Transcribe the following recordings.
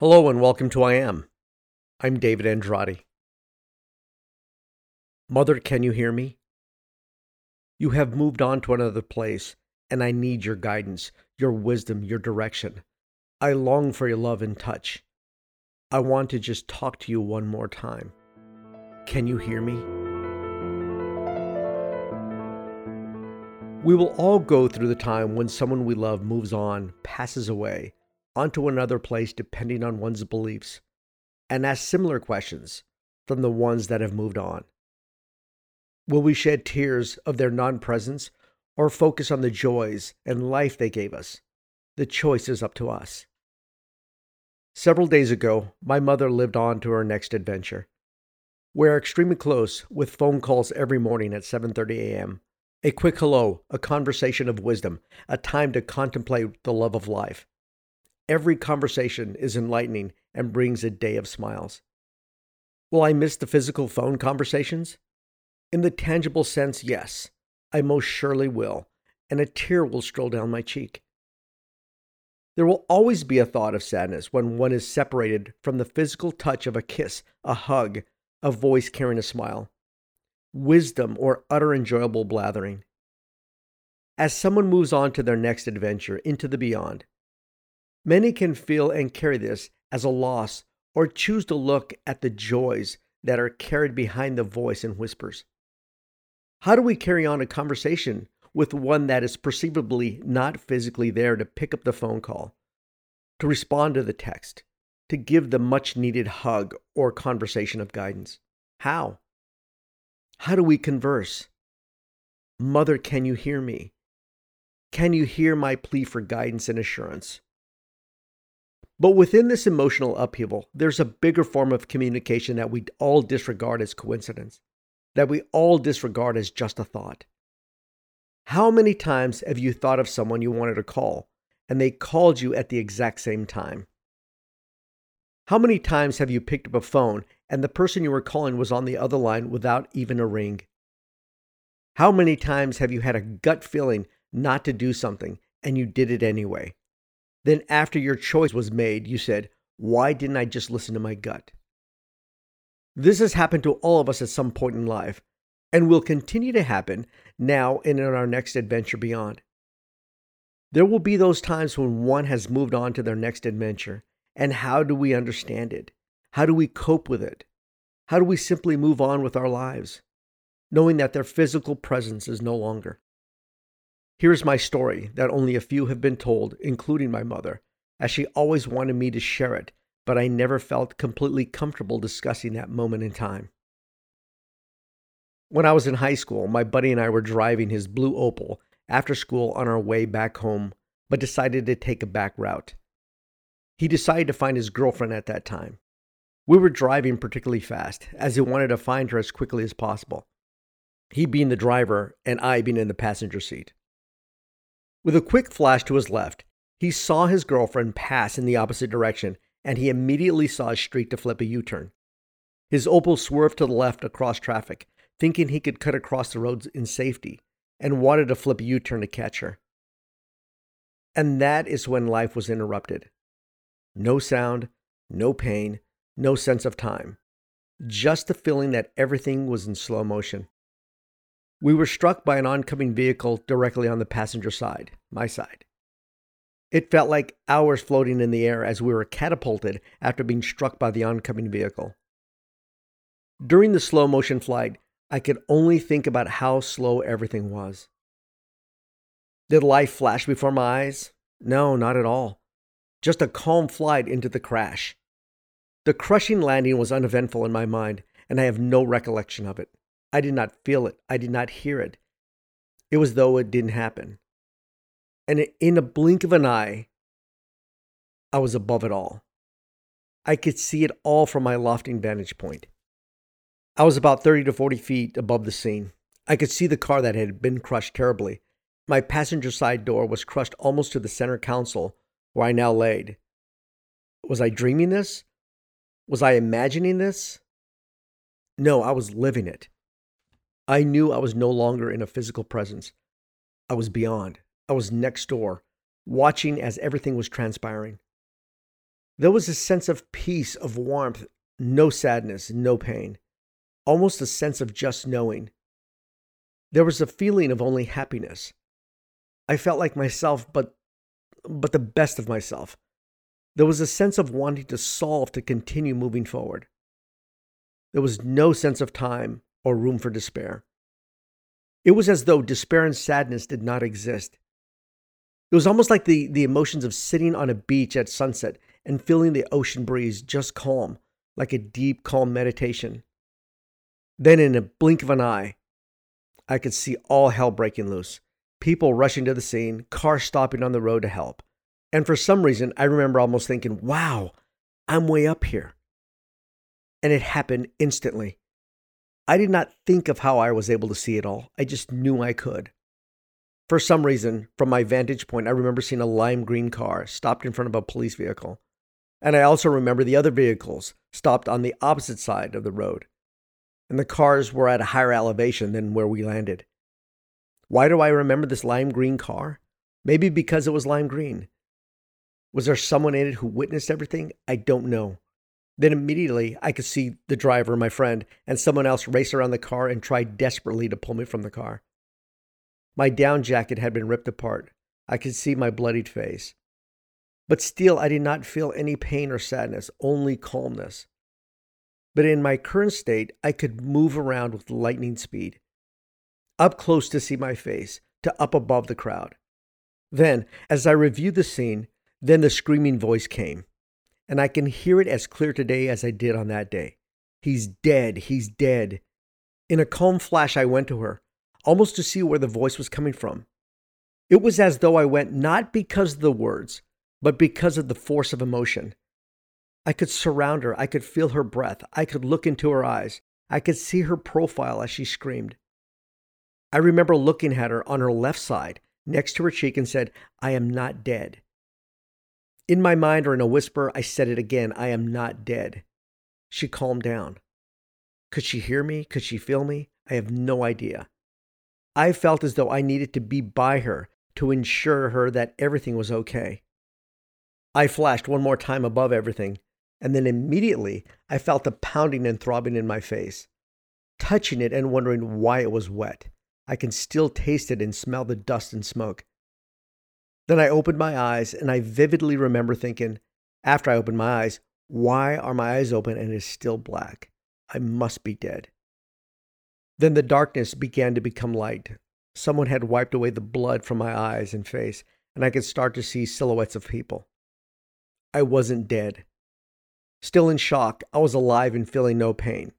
Hello and welcome to I Am. I'm David Andrade. Mother, can you hear me? You have moved on to another place, and I need your guidance, your wisdom, your direction. I long for your love and touch. I want to just talk to you one more time. Can you hear me? We will all go through the time when someone we love moves on, passes away, onto another place depending on one's beliefs, and ask similar questions from the ones that have moved on. Will we shed tears of their non presence or focus on the joys and life they gave us? The choice is up to us. Several days ago, my mother lived on to her next adventure. We're extremely close with phone calls every morning at 7:30 a.m. A quick hello, a conversation of wisdom, a time to contemplate the love of life. Every conversation is enlightening and brings a day of smiles. Will I miss the physical phone conversations? In the tangible sense, yes, I most surely will, and a tear will stroll down my cheek. There will always be a thought of sadness when one is separated from the physical touch of a kiss, a hug, a voice carrying a smile, wisdom, or utter enjoyable blathering. As someone moves on to their next adventure into the beyond, Many can feel and carry this as a loss or choose to look at the joys that are carried behind the voice and whispers. How do we carry on a conversation with one that is perceivably not physically there to pick up the phone call, to respond to the text, to give the much needed hug or conversation of guidance? How? How do we converse? Mother, can you hear me? Can you hear my plea for guidance and assurance? But within this emotional upheaval, there's a bigger form of communication that we all disregard as coincidence, that we all disregard as just a thought. How many times have you thought of someone you wanted to call and they called you at the exact same time? How many times have you picked up a phone and the person you were calling was on the other line without even a ring? How many times have you had a gut feeling not to do something and you did it anyway? Then, after your choice was made, you said, Why didn't I just listen to my gut? This has happened to all of us at some point in life and will continue to happen now and in our next adventure beyond. There will be those times when one has moved on to their next adventure. And how do we understand it? How do we cope with it? How do we simply move on with our lives, knowing that their physical presence is no longer? Here's my story that only a few have been told, including my mother, as she always wanted me to share it, but I never felt completely comfortable discussing that moment in time. When I was in high school, my buddy and I were driving his blue Opel after school on our way back home, but decided to take a back route. He decided to find his girlfriend at that time. We were driving particularly fast, as he wanted to find her as quickly as possible. He being the driver, and I being in the passenger seat. With a quick flash to his left, he saw his girlfriend pass in the opposite direction, and he immediately saw a streak to flip a U turn. His Opel swerved to the left across traffic, thinking he could cut across the roads in safety, and wanted to flip a U turn to catch her. And that is when life was interrupted. No sound, no pain, no sense of time. Just the feeling that everything was in slow motion. We were struck by an oncoming vehicle directly on the passenger side, my side. It felt like hours floating in the air as we were catapulted after being struck by the oncoming vehicle. During the slow motion flight, I could only think about how slow everything was. Did life flash before my eyes? No, not at all. Just a calm flight into the crash. The crushing landing was uneventful in my mind, and I have no recollection of it. I did not feel it. I did not hear it. It was though it didn't happen. And in a blink of an eye, I was above it all. I could see it all from my lofting vantage point. I was about 30 to 40 feet above the scene. I could see the car that had been crushed terribly. My passenger side door was crushed almost to the center console where I now laid. Was I dreaming this? Was I imagining this? No, I was living it. I knew I was no longer in a physical presence. I was beyond. I was next door, watching as everything was transpiring. There was a sense of peace, of warmth, no sadness, no pain, almost a sense of just knowing. There was a feeling of only happiness. I felt like myself, but but the best of myself. There was a sense of wanting to solve to continue moving forward. There was no sense of time or room for despair. It was as though despair and sadness did not exist. It was almost like the, the emotions of sitting on a beach at sunset and feeling the ocean breeze just calm, like a deep, calm meditation. Then, in a blink of an eye, I could see all hell breaking loose people rushing to the scene, cars stopping on the road to help. And for some reason, I remember almost thinking, wow, I'm way up here. And it happened instantly. I did not think of how I was able to see it all. I just knew I could. For some reason, from my vantage point, I remember seeing a lime green car stopped in front of a police vehicle. And I also remember the other vehicles stopped on the opposite side of the road. And the cars were at a higher elevation than where we landed. Why do I remember this lime green car? Maybe because it was lime green. Was there someone in it who witnessed everything? I don't know. Then immediately I could see the driver, my friend, and someone else race around the car and try desperately to pull me from the car. My down jacket had been ripped apart. I could see my bloodied face. But still, I did not feel any pain or sadness, only calmness. But in my current state, I could move around with lightning speed. Up close to see my face, to up above the crowd. Then, as I reviewed the scene, then the screaming voice came and I can hear it as clear today as I did on that day. He's dead. He's dead. In a calm flash, I went to her, almost to see where the voice was coming from. It was as though I went not because of the words, but because of the force of emotion. I could surround her. I could feel her breath. I could look into her eyes. I could see her profile as she screamed. I remember looking at her on her left side, next to her cheek, and said, I am not dead. In my mind or in a whisper, I said it again I am not dead. She calmed down. Could she hear me? Could she feel me? I have no idea. I felt as though I needed to be by her to ensure her that everything was okay. I flashed one more time above everything, and then immediately I felt a pounding and throbbing in my face. Touching it and wondering why it was wet, I can still taste it and smell the dust and smoke. Then I opened my eyes and I vividly remember thinking, after I opened my eyes, why are my eyes open and it is still black? I must be dead. Then the darkness began to become light. Someone had wiped away the blood from my eyes and face, and I could start to see silhouettes of people. I wasn't dead. Still in shock, I was alive and feeling no pain.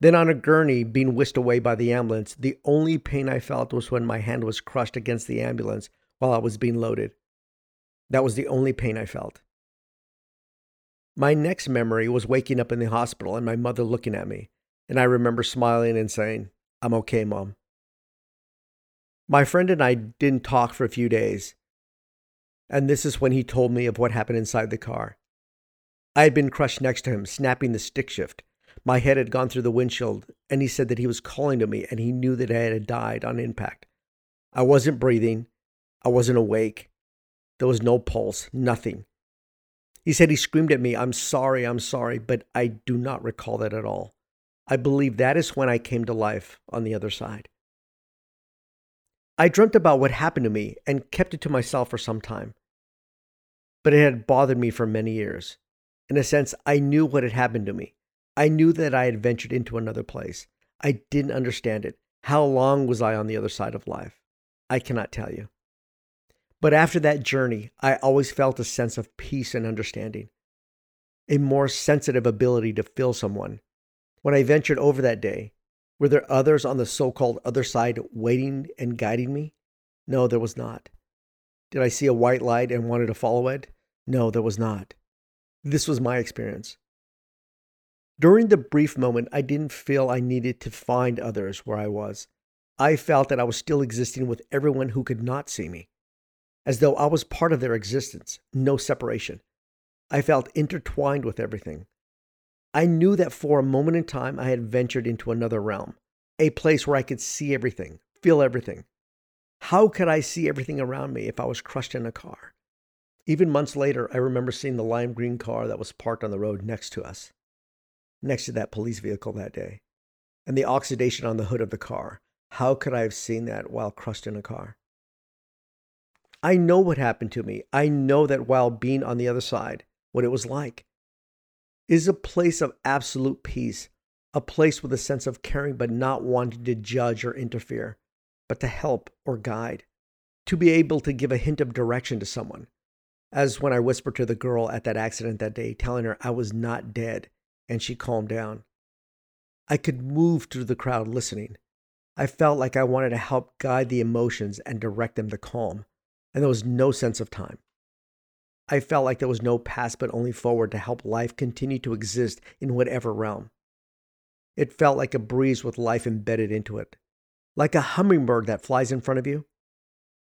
Then, on a gurney, being whisked away by the ambulance, the only pain I felt was when my hand was crushed against the ambulance while I was being loaded. That was the only pain I felt. My next memory was waking up in the hospital and my mother looking at me, and I remember smiling and saying, I'm okay, Mom. My friend and I didn't talk for a few days, and this is when he told me of what happened inside the car. I had been crushed next to him, snapping the stick shift. My head had gone through the windshield, and he said that he was calling to me and he knew that I had died on impact. I wasn't breathing, I wasn't awake. There was no pulse, nothing. He said he screamed at me, I'm sorry, I'm sorry, but I do not recall that at all. I believe that is when I came to life on the other side. I dreamt about what happened to me and kept it to myself for some time. But it had bothered me for many years. In a sense, I knew what had happened to me. I knew that I had ventured into another place. I didn't understand it. How long was I on the other side of life? I cannot tell you. But after that journey, I always felt a sense of peace and understanding, a more sensitive ability to feel someone. When I ventured over that day, were there others on the so called other side waiting and guiding me? No, there was not. Did I see a white light and wanted to follow it? No, there was not. This was my experience. During the brief moment, I didn't feel I needed to find others where I was. I felt that I was still existing with everyone who could not see me as though I was part of their existence, no separation. I felt intertwined with everything. I knew that for a moment in time I had ventured into another realm, a place where I could see everything, feel everything. How could I see everything around me if I was crushed in a car? Even months later, I remember seeing the lime green car that was parked on the road next to us, next to that police vehicle that day, and the oxidation on the hood of the car. How could I have seen that while crushed in a car? I know what happened to me. I know that while being on the other side, what it was like. Is a place of absolute peace, a place with a sense of caring but not wanting to judge or interfere, but to help or guide, to be able to give a hint of direction to someone. As when I whispered to the girl at that accident that day, telling her I was not dead, and she calmed down. I could move through the crowd listening. I felt like I wanted to help guide the emotions and direct them to calm, and there was no sense of time. I felt like there was no past but only forward to help life continue to exist in whatever realm. It felt like a breeze with life embedded into it, like a hummingbird that flies in front of you.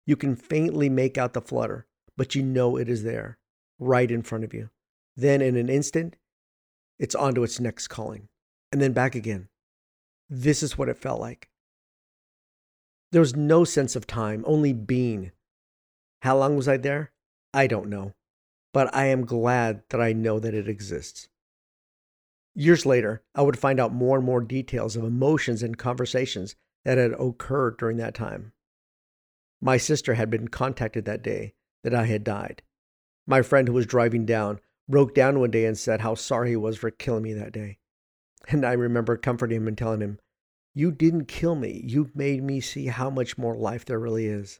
You can faintly make out the flutter, but you know it is there, right in front of you. Then, in an instant, it's on to its next calling, and then back again. This is what it felt like. There was no sense of time, only being. How long was I there? I don't know, but I am glad that I know that it exists. Years later, I would find out more and more details of emotions and conversations that had occurred during that time. My sister had been contacted that day that I had died. My friend who was driving down broke down one day and said how sorry he was for killing me that day. And I remember comforting him and telling him, You didn't kill me. You made me see how much more life there really is.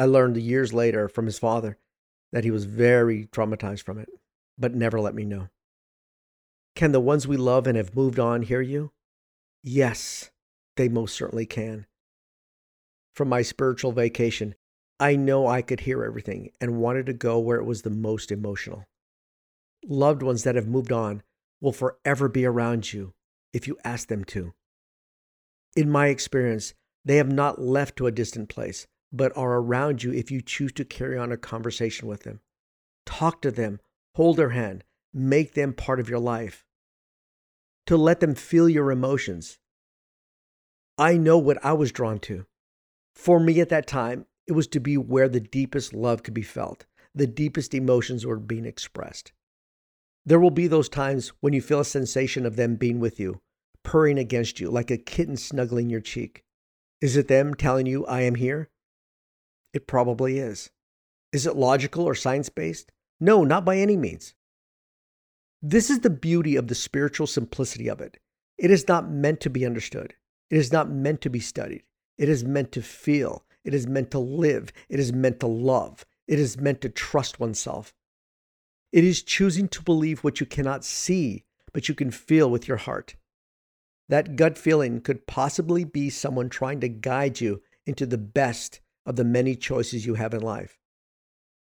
I learned years later from his father that he was very traumatized from it, but never let me know. Can the ones we love and have moved on hear you? Yes, they most certainly can. From my spiritual vacation, I know I could hear everything and wanted to go where it was the most emotional. Loved ones that have moved on will forever be around you if you ask them to. In my experience, they have not left to a distant place, but are around you if you choose to carry on a conversation with them. Talk to them, hold their hand, make them part of your life, to let them feel your emotions. I know what I was drawn to. For me at that time, it was to be where the deepest love could be felt, the deepest emotions were being expressed. There will be those times when you feel a sensation of them being with you, purring against you like a kitten snuggling your cheek. Is it them telling you, I am here? It probably is. Is it logical or science based? No, not by any means. This is the beauty of the spiritual simplicity of it. It is not meant to be understood. It is not meant to be studied. It is meant to feel. It is meant to live. It is meant to love. It is meant to trust oneself. It is choosing to believe what you cannot see, but you can feel with your heart. That gut feeling could possibly be someone trying to guide you into the best of the many choices you have in life.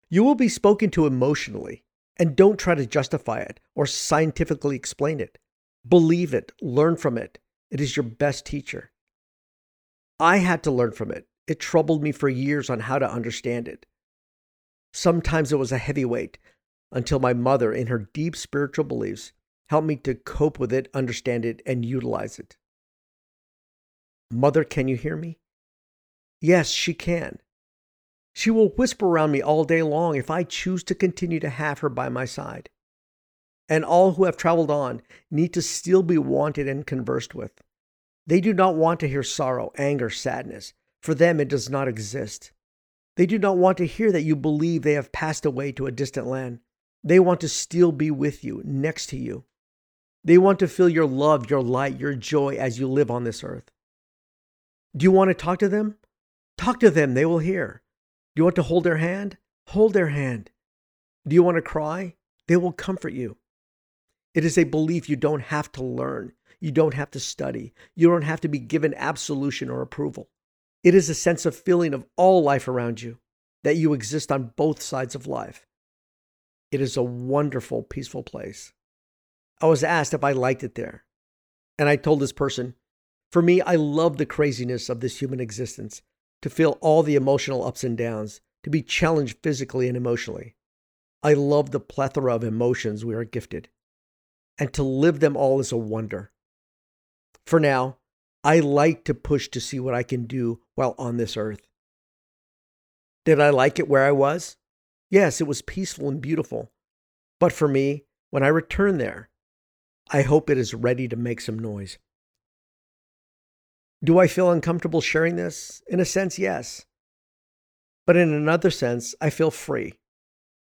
You will be spoken to emotionally, and don't try to justify it or scientifically explain it. Believe it, learn from it. It is your best teacher. I had to learn from it. It troubled me for years on how to understand it. Sometimes it was a heavy weight until my mother, in her deep spiritual beliefs, helped me to cope with it, understand it, and utilize it. Mother, can you hear me? Yes, she can. She will whisper around me all day long if I choose to continue to have her by my side. And all who have traveled on need to still be wanted and conversed with. They do not want to hear sorrow, anger, sadness. For them, it does not exist. They do not want to hear that you believe they have passed away to a distant land. They want to still be with you, next to you. They want to feel your love, your light, your joy as you live on this earth. Do you want to talk to them? Talk to them, they will hear. Do you want to hold their hand? Hold their hand. Do you want to cry? They will comfort you. It is a belief you don't have to learn. You don't have to study. You don't have to be given absolution or approval. It is a sense of feeling of all life around you, that you exist on both sides of life. It is a wonderful, peaceful place. I was asked if I liked it there. And I told this person, for me, I love the craziness of this human existence to feel all the emotional ups and downs, to be challenged physically and emotionally. I love the plethora of emotions we are gifted, and to live them all is a wonder. For now, I like to push to see what I can do while on this earth. Did I like it where I was? Yes, it was peaceful and beautiful. But for me, when I return there, I hope it is ready to make some noise. Do I feel uncomfortable sharing this? In a sense, yes. But in another sense, I feel free.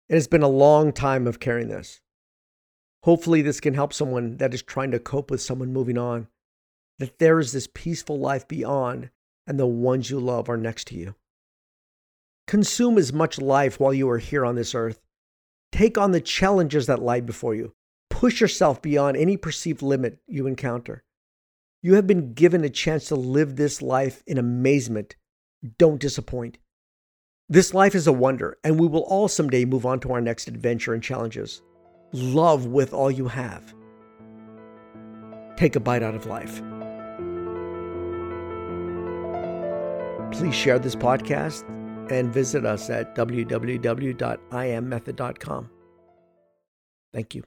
It has been a long time of carrying this. Hopefully, this can help someone that is trying to cope with someone moving on, that there is this peaceful life beyond, and the ones you love are next to you. Consume as much life while you are here on this earth. Take on the challenges that lie before you. Push yourself beyond any perceived limit you encounter. You have been given a chance to live this life in amazement. Don't disappoint. This life is a wonder, and we will all someday move on to our next adventure and challenges. Love with all you have. Take a bite out of life. Please share this podcast and visit us at www.immethod.com. Thank you.